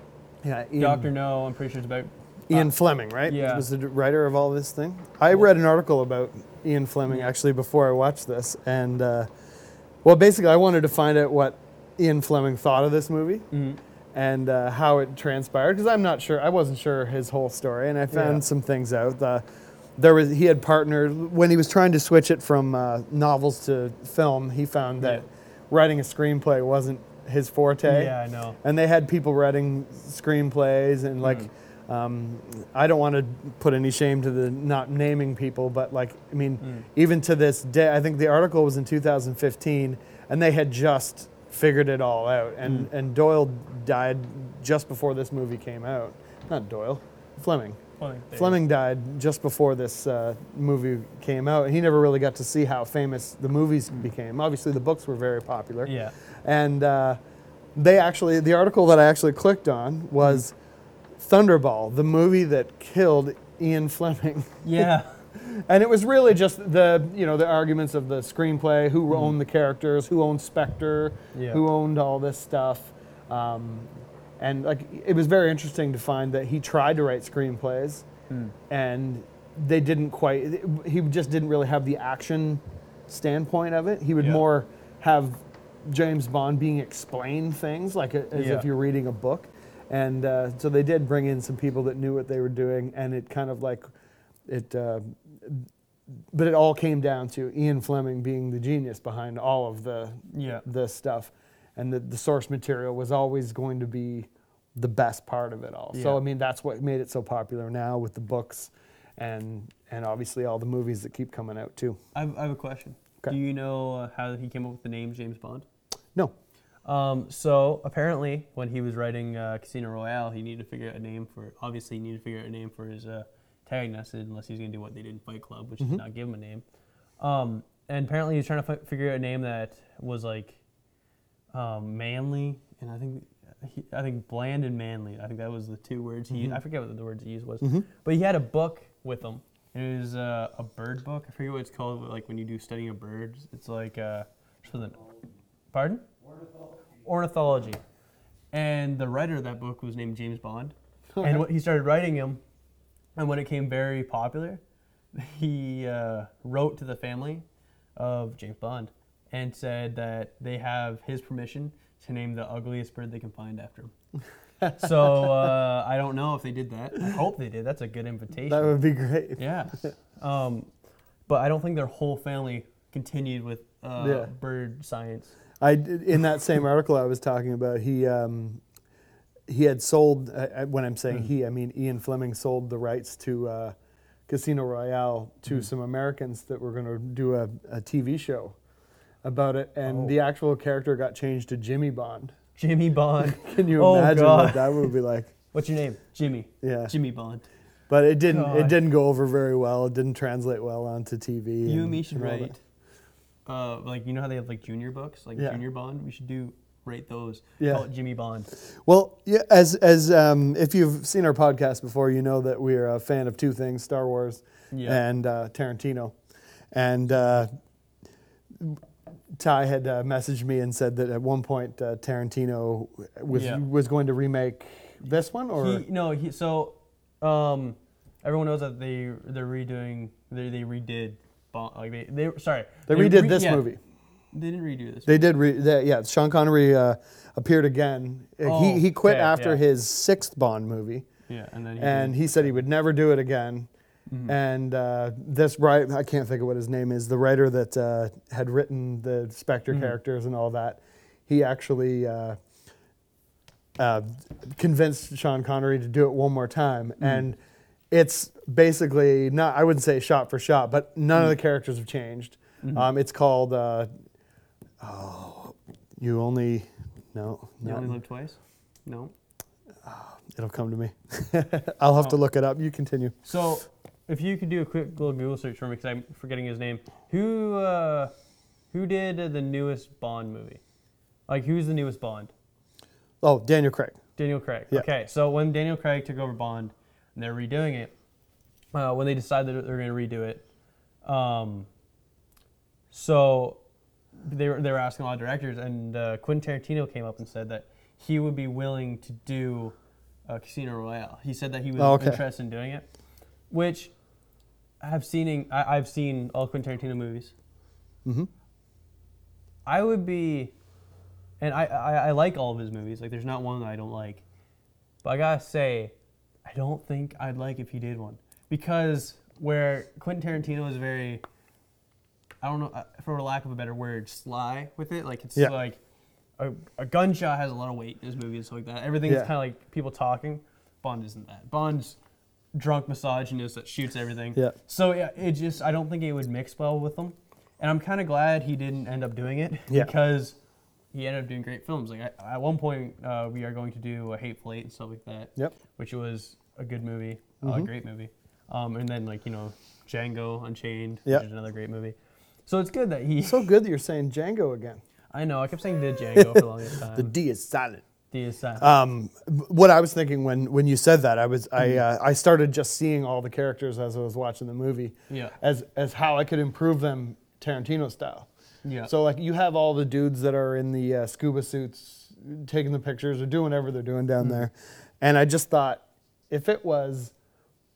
yeah, Ian, Doctor No, I'm pretty sure it's about. Ian Fleming, right? yeah. was the d- writer of all this thing. I read an article about Ian Fleming actually before I watched this, and uh, well, basically, I wanted to find out what Ian Fleming thought of this movie. And uh, how it transpired because I'm not sure I wasn't sure his whole story and I found Yeah. some things out. Uh, there was he had partnered when he was trying to switch it from uh, novels to film. He found that Yeah. writing a screenplay wasn't his forte. Yeah, I know. And they had people writing screenplays and like Mhm. Um, I don't want to put any shame to the not naming people, but like, I mean, Mm. even to this day, I think the article was in 2015, and they had just figured it all out. And Mm. and Doyle died just before this movie came out. Not Doyle, Fleming. Fleming. Fleming died just before this uh, movie came out. And he never really got to see how famous the movies became. Obviously, the books were very popular. Yeah. And uh, they actually, the article that I actually clicked on was Thunderball, the movie that killed Ian Fleming. Yeah. And it was really just the, you know, the arguments of the screenplay, who owned the characters, who owned Spectre, Yeah. who owned all this stuff. Um, and like, it was very interesting to find that he tried to write screenplays, Hmm. and they didn't quite. He just didn't really have the action standpoint of it. He would Yeah. more have James Bond being explained things like a, as Yeah. if you're reading a book. And uh, so they did bring in some people that knew what they were doing, and it kind of like it. Uh, but it all came down to Ian Fleming being the genius behind all of the Yeah. the stuff, and the, the source material was always going to be the best part of it all. So I mean, that's what made it so popular now with the books, and and obviously all the movies that keep coming out too. I have, I have a question. Okay. Do you know uh, how he came up with the name James Bond? No, Um, so apparently, when he was writing uh, Casino Royale, he needed to figure out a name for. Obviously, he needed to figure out a name for his uh, antagonist, unless he's going to do what they did in Fight Club, which Mhm. is not give him a name. Um, and apparently, he's trying to fi- figure out a name that was like um, manly, and I think he, I think bland and manly. I think that was the two words he. Mhm. I forget what the words he used was, Mhm. but he had a book with him. It was uh, a bird book. I forget what it's called. Like when you do studying of birds, it's like uh, something. Pardon? Ornithology. And the writer of that book was named James Bond. And what he started writing him, and when it became very popular, he uh, wrote to the family of James Bond and said that they have his permission to name the ugliest bird they can find after him. so uh, I don't know if they did that. I hope they did. That's a good invitation. that would be great. Yeah. Um, but I don't think their whole family continued with uh, Yeah. bird science. I did- in that same article I was talking about, he um, he had sold. Uh, uh, when I'm saying Mhm. he, I mean Ian Fleming sold the rights to uh, Casino Royale to Mhm. some Americans that were going to do a, a TV show about it, and Oh. the actual character got changed to Jimmy Bond. Jimmy Bond. Can you Oh, imagine God. what that would be like? What's your name? Jimmy. Yeah, Jimmy Bond. but it didn't. It didn't go over very well. It didn't translate well onto TV. You and me should write. Uh, like you know how they have like junior books, like Yeah. Junior Bond. We should do rate those. Yeah. Call it Jimmy Bond. Well, yeah, as as um, if you've seen our podcast before, you know that we're a fan of two things: Star Wars Yeah. and uh, Tarantino. And uh, Ty had uh, messaged me and said that at one point uh, Tarantino was Yeah. was going to remake this one, or he, no, he so um, everyone knows that they they're redoing they they redid Bond like they they sorry they redid re- this movie. They didn't redo this. They did, re- they, yeah. Sean Connery uh, appeared again. Uh, Oh, he he quit okay, after yeah. his sixth Bond movie, yeah, and then he and he said he would never do it again. Mhm. And uh, this right, I can't think of what his name is. The writer that uh, had written the Spectre Mhm. characters and all that, he actually uh, uh, convinced Sean Connery to do it one more time. Mm. And it's basically not, I wouldn't say shot for shot, but none of the characters have changed. Mhm. Um, it's called, uh, oh, you only, no, You only live twice. No. it'll come to me. I'll have to Oh. look it up. You continue. So, if you could do a quick little Google search for me, because I'm forgetting his name. Who uh, who did uh, the newest Bond movie? Like, who's the newest Bond? Oh, Daniel Craig. Daniel Craig. Yeah. Okay, so when Daniel Craig took over Bond, and they're redoing it, uh, when they decided that they're going to redo it, um, so they were they were asking a lot of directors, and uh, Quentin Tarantino came up and said that he would be willing to do uh, Casino Royale. He said that he was Oh, okay. interested in doing it, which I've seen. In, I, I've seen all Quentin Tarantino movies. hmm I would be, and I, I, I like all of his movies. Like, there's not one that I don't like. But I gotta say, I don't think I'd like if he did one because where Quentin Tarantino is very, I don't know, uh, for lack of a better word, sly with it. Like it's Yeah. like a, a gunshot has a lot of weight in his movies, like that. Everything's Yeah. kind of like people talking. Bond isn't that. Bond's drunk misogynist that shoots everything. Yeah. So yeah, it just I don't think it would mix well with them, and I'm kind of glad he didn't end up doing it Yeah. because he ended up doing great films. Like I, at one point, uh, we are going to do a Hateful Eight and stuff like that. Yep. Which was a good movie, a Mhm. great movie. Um, and then like you know Django Unchained, Yep. which is another great movie. So it's good that he. So good that you're saying Django again. I know I kept saying the Django for the longest time. The D is silent. D is silent. Um, what I was thinking when, when you said that, I was I Mm-hmm. uh, I started just seeing all the characters as I was watching the movie, yeah. as as how I could improve them Tarantino style. Yeah. So like you have all the dudes that are in the uh, scuba suits, taking the pictures or doing whatever they're doing down Mm-hmm. there, and I just thought if it was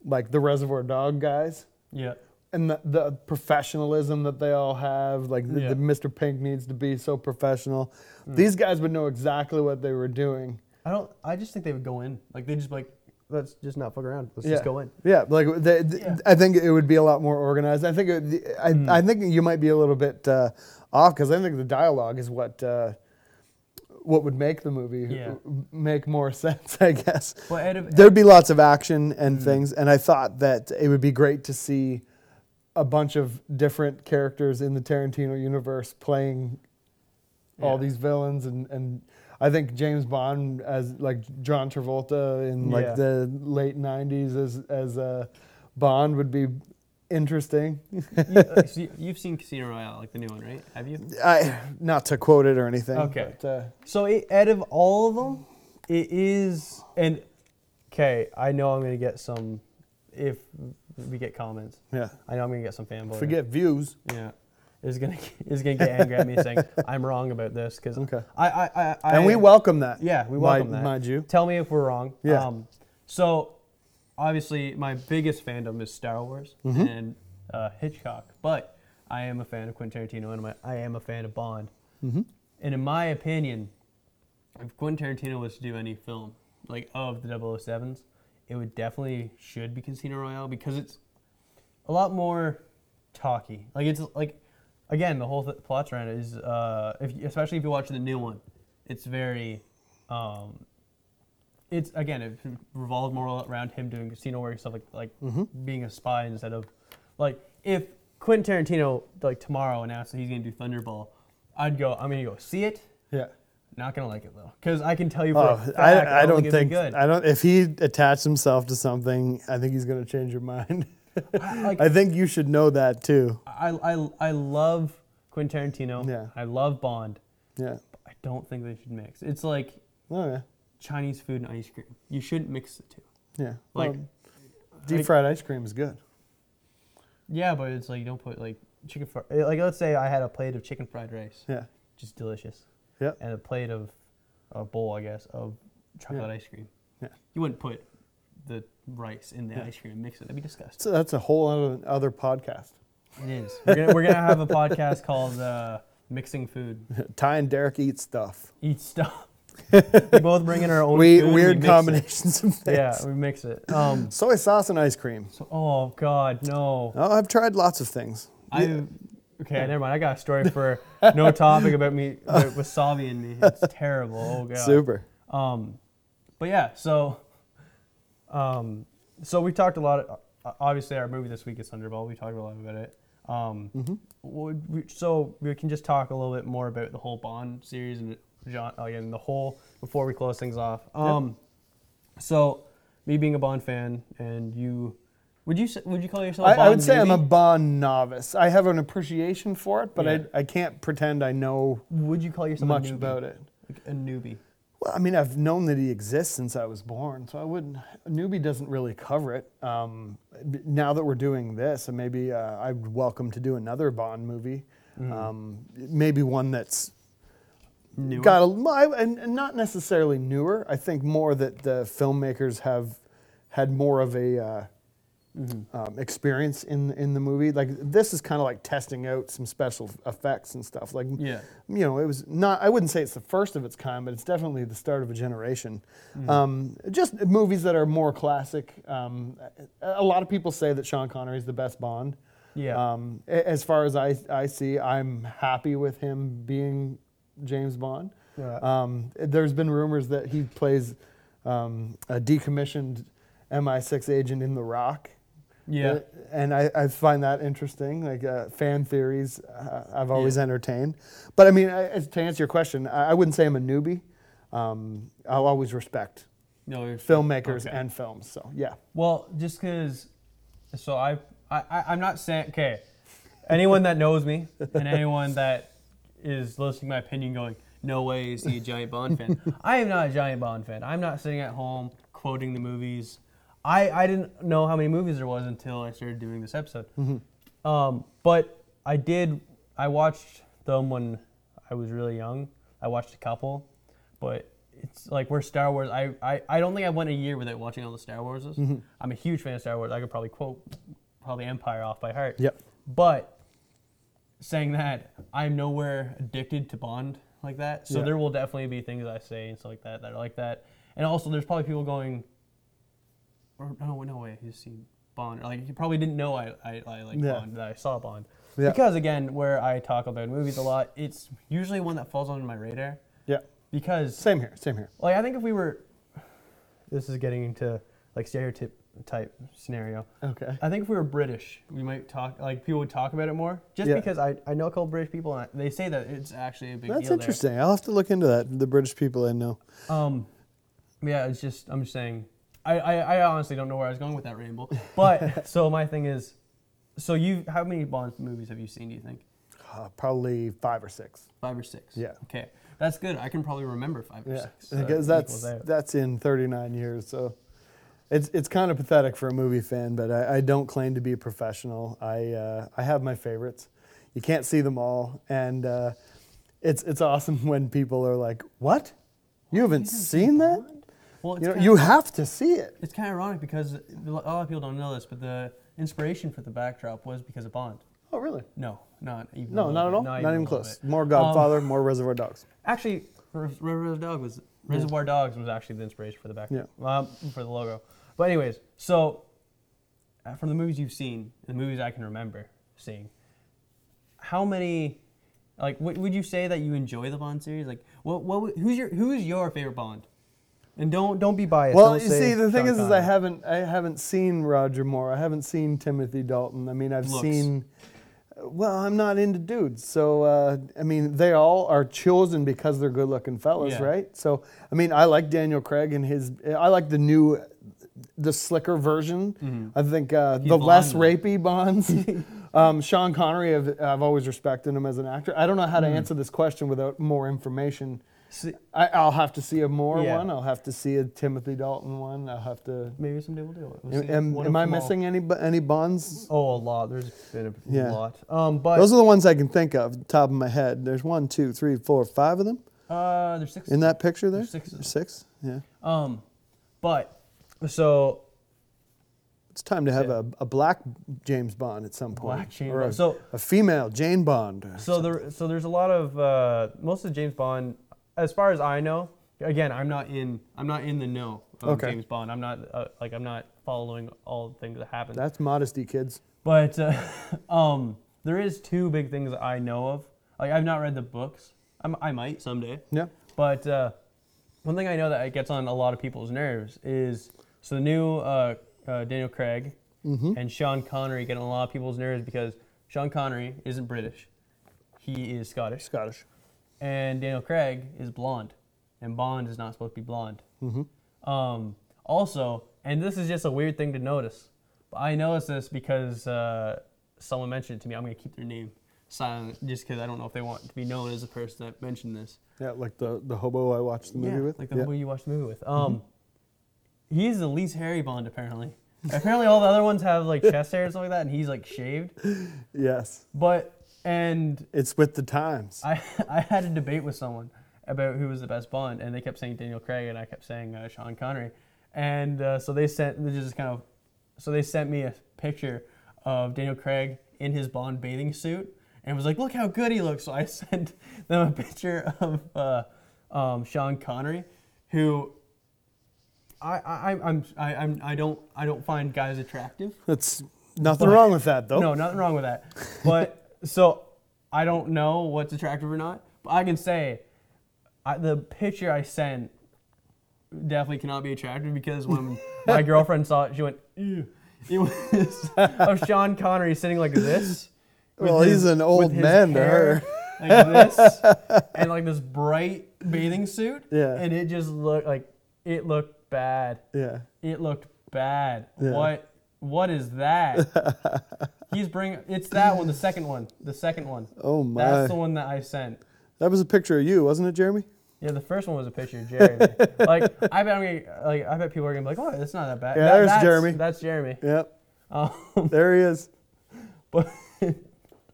like the Reservoir Dog guys yeah. And the, the professionalism that they all have, like the, Yeah. the Mr. Pink needs to be so professional. These guys would know exactly what they were doing. I don't. I just think they would go in. Like they just be like, let's just not fuck around. Let's Yeah. just go in. Yeah, like they, th- Yeah. I think it would be a lot more organized. I think it, I, Hmm. I think you might be a little bit uh, off because I think the dialogue is what uh, what would make the movie Yeah. make more sense. I guess of, there'd be lots of action and Hmm. things, and I thought that it would be great to see a bunch of different characters in the Tarantino universe playing all these villains and and. I think James Bond as like John Travolta in like Yeah. the late '90s as as uh, Bond would be interesting. you, uh, so you- you've seen Casino Royale, like the new one, right? Have you? I not to quote it or anything. Okay. But, uh, So it, out of all of them, it is and okay. I know I'm gonna get some if we get comments. yeah. I know I'm gonna get some fanboy. Forget views. Yeah. Is gonna is gonna get angry at me saying I'm wrong about this because Okay. I, I I I and we welcome that. yeah we mind- welcome that. Mind you. Tell me if we're wrong. Yeah. Um, so, obviously, my biggest fandom is Star Wars Mhm. and uh, Hitchcock, but I am a fan of Quentin Tarantino and my, I am a fan of Bond. hmm And in my opinion, if Quentin Tarantino was to do any film like of the 007s, it would definitely should be Casino Royale because it's a lot more talky. Like it's like again the whole th- plot around it is uh, if especially if you watch the new one, it's very um, it's again it revolves more around him doing casino work stuff like like Mhm. being a spy instead of like if Quentin Tarantino like tomorrow announced that he's gonna do Thunderball, I'd go I'm gonna go see it. Yeah. Not gonna like it though, because I can tell you for Oh, fact I, I don't think, it'd think good. I don't. If he attached himself to something, I think he's going to change your mind. I, like, I think you should know that too. I, I, I love Quentin Tarantino. Yeah. I love Bond. Yeah. But I don't think they should mix. It's like Oh yeah. Chinese food and ice cream. You shouldn't mix the two. Yeah. Like, well, deep fried ice cream is good. Yeah, but it's like you don't put like chicken fry. Like let's say I had a plate of chicken fried rice, Yeah. just delicious. Yeah. And a plate of a bowl, I guess, of chocolate Yeah. ice cream. Yeah. You wouldn't put the rice in the Yeah. ice cream and mix it. That'd be disgusting. So that's a whole other, other podcast. It is. We're gonna, we're gonna have a podcast called uh, "Mixing Food." Ty and Derrick eat stuff. Eat stuff. we both bring in our own. We food and weird mix it. combinations of things. Yeah, we mix it. Um. Soy sauce and ice cream. So, oh God, no. Oh, I've tried lots of things. I. Okay, never mind. I got a story for no topic about me about wasabi in me. It's terrible. Oh God. Super. Um, but yeah, so, um, so we talked a lot. uh, obviously, our movie this week is Thunderball. We talked a lot about it. Um, Mhm. we, so we can just talk a little bit more about the whole Bond series and John again the whole before we close things off. Um, so me being a Bond fan and you, would you would you call yourself? a I, Bond I would say I'm a? Bond novice. I have an appreciation for it, but Yeah. I, I can't pretend I know Would you call yourself much a newbie? about it. Like a newbie. Well, I mean, I've known that he exists since I was born, so I wouldn't. A newbie doesn't really cover it. Um, now that we're doing this, and maybe uh, I'd welcome to do another Bond movie. Mm. Um, maybe one that's Newer? got a and not necessarily newer. I think more that the filmmakers have had more of a uh, Mhm. um, experience in in the movie. Like this is kind of like testing out some special effects and stuff. Like Yeah. you know, it was not. I wouldn't say it's the first of its kind, but it's definitely the start of a generation. Mm-hmm. Um, just movies that are more classic. Um, a lot of people say that Sean Connery is the best Bond. Yeah. Um, as far as I, I see, I'm happy with him being James Bond. Yeah. Um, there's been rumors that he plays um, a decommissioned MI6 agent in The Rock. Yeah. Uh, and I, I find that interesting. Like uh, fan theories, uh, I've always Yeah. entertained. But I mean, I, to answer your question, I, I wouldn't say I'm a newbie. Um, I'll always respect No, filmmakers Okay. and films. So yeah, Well, just because, so I, I, I'm not saying, okay, anyone that knows me and anyone that is listening to my opinion going, no way is he a giant Bond fan. I am not a giant Bond fan. I'm not sitting at home quoting the movies. I, I didn't know how many movies there was until I started doing this episode. Um, but I did, I watched them when I was really young. I watched a couple, but it's like we're Star Wars. I, I, I don't think I went a year without watching all the Star Warses. I'm a huge fan of Star Wars. I could probably quote probably Empire off by heart. Yep. But saying that, I'm nowhere addicted to Bond like that. So Yeah. there will definitely be things I say and stuff like that that are like that. And also, there's probably people going, or no, no way, he's seen Bond. Or, like he probably didn't know I, I, I like Yeah. Bond that I saw Bond. Yeah. Because again, where I talk about movies a lot, it's usually one that falls under my radar. yeah, Because same here, same here. like I think if we were, this is getting into like stereotype type scenario. Okay. I think if we were British, we might talk like people would talk about it more. Just Yeah. because I, I know a couple British people and they say that it's actually a big That's deal interesting. I'll have to look into that. The British people I know. there. Um, yeah, it's just I'm just saying. I, I, I honestly don't know where I was going with that rainbow. But so my thing is, so you how many Bond movies have you seen? Do you think Uh, probably five or six. five or six? Yeah. Okay, that's good. I can probably remember five or Yeah, six. because it that's that's in 39 years. So it's it's kind of pathetic for a movie fan, but I, I don't claim to be a professional. I uh, I have my favorites. You can't see them all, and uh, it's it's awesome when people are like, "What? You haven't seen that? Well, You know, you have to see it." It's kind of ironic because a lot of people don't know this, but the inspiration for the backdrop was because of Bond. Oh, really? No, not even. No, not at all. Not, a even little close. More Godfather, more Reservoir Dogs. Actually, Reservoir Dog was Reservoir Dogs was actually the inspiration for the backdrop. Um, for the logo. But anyways, so uh, from the movies you've seen, the movies I can remember seeing, how many, like, w- would you say that you enjoy the Bond series? Like, what, what, who's your, who's your favorite Bond? And don't, don't be biased. Well, Don't you see, the thing is, is I haven't I haven't seen Roger Moore. I haven't seen Timothy Dalton. I mean, I've Looks. seen. Well, I'm not into dudes, so uh, I mean, they all are chosen because they're good-looking fellas, Yeah. right? So, I mean, I like Daniel Craig and his. I like the new, the slicker version. I think uh, the blonde less now. rapey Bonds. um, Sean Connery, I've, I've always respected him as an actor. I don't know how to answer this question without more information. See, I, I'll have to see a Moore Yeah. one. I'll have to see a Timothy Dalton one. I'll have to. maybe someday we'll do it. We'll Am, am, am I them all. missing any any Bonds? Oh, a lot. There's been a Yeah. lot. Um, but Those are the ones I can think of, top of my head. There's one, two, three, four, five of them uh, there's six. in that picture there. There's six of them. Six. Yeah. Um, but so It's time to have Yeah. a, a black James Bond at some point. Black James or Bond. A, So- a female Jane Bond. so there so there's a lot of uh, most of James Bond, as far as I know. Again, I'm not in I'm not in the know of Okay. James Bond. I'm not uh, like I'm not following all the things that happen. That's modesty, kids. But uh, um, there is two big things that I know of. Like I've not read the books. I'm, I might someday. Yeah. But uh, one thing I know that gets on a lot of people's nerves is so the new uh, uh, Daniel Craig and Sean Connery get on a lot of people's nerves because Sean Connery isn't British. He is Scottish. Scottish. And Daniel Craig is blonde. And Bond is not supposed to be blonde. Um, also, and this is just a weird thing to notice, but I noticed this because uh, someone mentioned it to me. I'm going to keep their name silent just because I don't know if they want to be known as the person that mentioned this. Yeah, like the, the hobo I watched the movie yeah, with. like the yeah. Mm-hmm. movie you watched the movie with. Um, he's the least hairy Bond apparently. apparently, all the other ones have like chest hair and stuff like that, and he's like shaved. Yes. But and It's with the times. I I had a debate with someone about who was the best Bond, and they kept saying Daniel Craig, and I kept saying uh, Sean Connery, and uh, so they sent they just kind of so they sent me a picture of Daniel Craig in his Bond bathing suit, and was like, look how good he looks. So I sent them a picture of uh, um, Sean Connery, who. I, I, I'm, I, I'm, I don't, I don't find guys attractive. That's nothing wrong with that, though. No, nothing wrong with that. But so I don't know what's attractive or not. But I can say I, the picture I sent definitely cannot be attractive because when my girlfriend saw it, she went, ew. It was of Sean Connery sitting like this. Well, he's an old man to her. Like this, and like this bright bathing suit. Yeah. And it just looked like it looked bad. Yeah. It looked bad. Yeah. What? What is that? He's bringing. It's that one. The second one. The second one. Oh my. That's the one that I sent. that was a picture of you, wasn't it, Jeremy? Yeah, the first one was a picture of Jeremy. like I bet I'm gonna, like I bet people are gonna be like, oh, that's not that bad. Yeah, That- there's that's, Jeremy. That's Jeremy. Yep. Um, There he is. but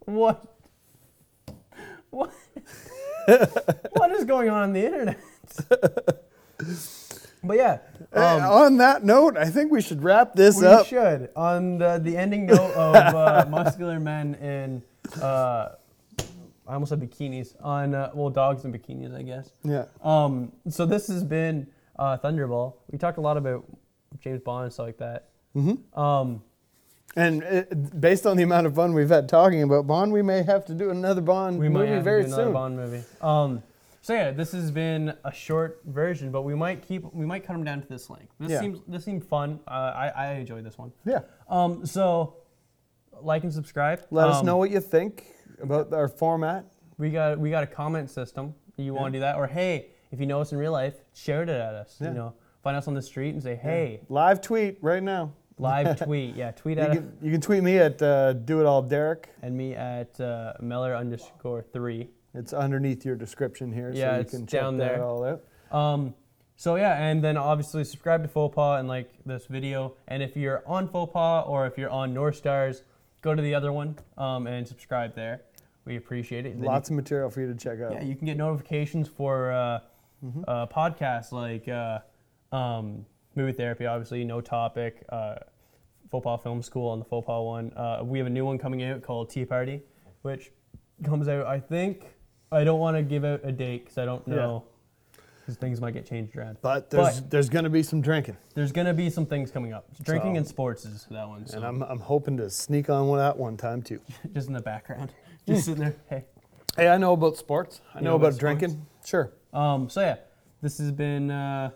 what? What? what is going on on the internet? But yeah, um, on that note, I think we should wrap this we up. should on the, the ending note of uh, muscular men in uh, I almost said bikinis on uh, well dogs in bikinis, I guess. Yeah. Um, so this has been uh, Thunderball. We talked a lot about James Bond and stuff like that. Mm-hmm. Um, And it, based on the amount of fun we've had talking about Bond, we may have to do another Bond we movie very to do another soon. Bond movie. Um, so yeah, this has been a short version, but we might keep we might cut them down to this length. This Yeah. seems this seemed fun. Uh, I I enjoyed this one. Yeah. Um, so like and subscribe. Let us Um, know what you think about our format. We got we got a comment system. You want to do that, or hey, if you know us in real life, share it at us. Yeah. You know, find us on the street and say, hey, Live tweet right now. live tweet. Yeah, tweet You at us can, you can tweet me at uh, Do It All Derrick. and me at uh, Meller underscore three. It's underneath your description here, Yeah, so you it's can check down that there. all out. Um, so yeah, and then obviously subscribe to Faux Pas and like this video. And if you're on Faux Pas or if you're on North Stars, go to the other one um, and subscribe there. We appreciate it. Then you- Lots of material for you to check out. Yeah, you can get notifications for uh, Mm-hmm. uh, podcasts like uh, um, Movie Therapy, obviously, No Topic, uh, Faux Pas Film School on the Faux Pas one. Uh, we have a new one coming out called Tea Party, which comes out, I think. I don't want to give out a date because I don't Yeah. know. Because things might get changed around. But there's there's going to be some drinking, There's going to be some things coming up. Drinking So- and sports is that one. So and I'm I'm hoping to sneak on one that one time too. just in the background. Just sitting there. Hey. Hey, I know about sports. I You know, know about, about drinking. Sure. Um, so yeah, this has been uh,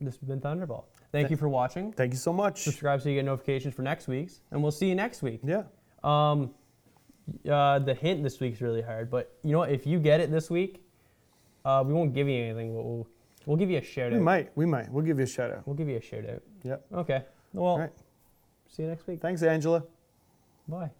this has been Thunderball. Thank you for watching. Thank you so much. Subscribe so you get notifications for next week's, and we'll see you next week. Yeah. Um, uh, the hint this week's really hard, but you know what? If you get it this week, uh, we won't give you anything. But we'll we'll give you a shout out. We out. might. We might. We'll give you a shout out. We'll give you a shout out. Yep. Okay. Well, All right. see you next week. Thanks, Angela. Bye.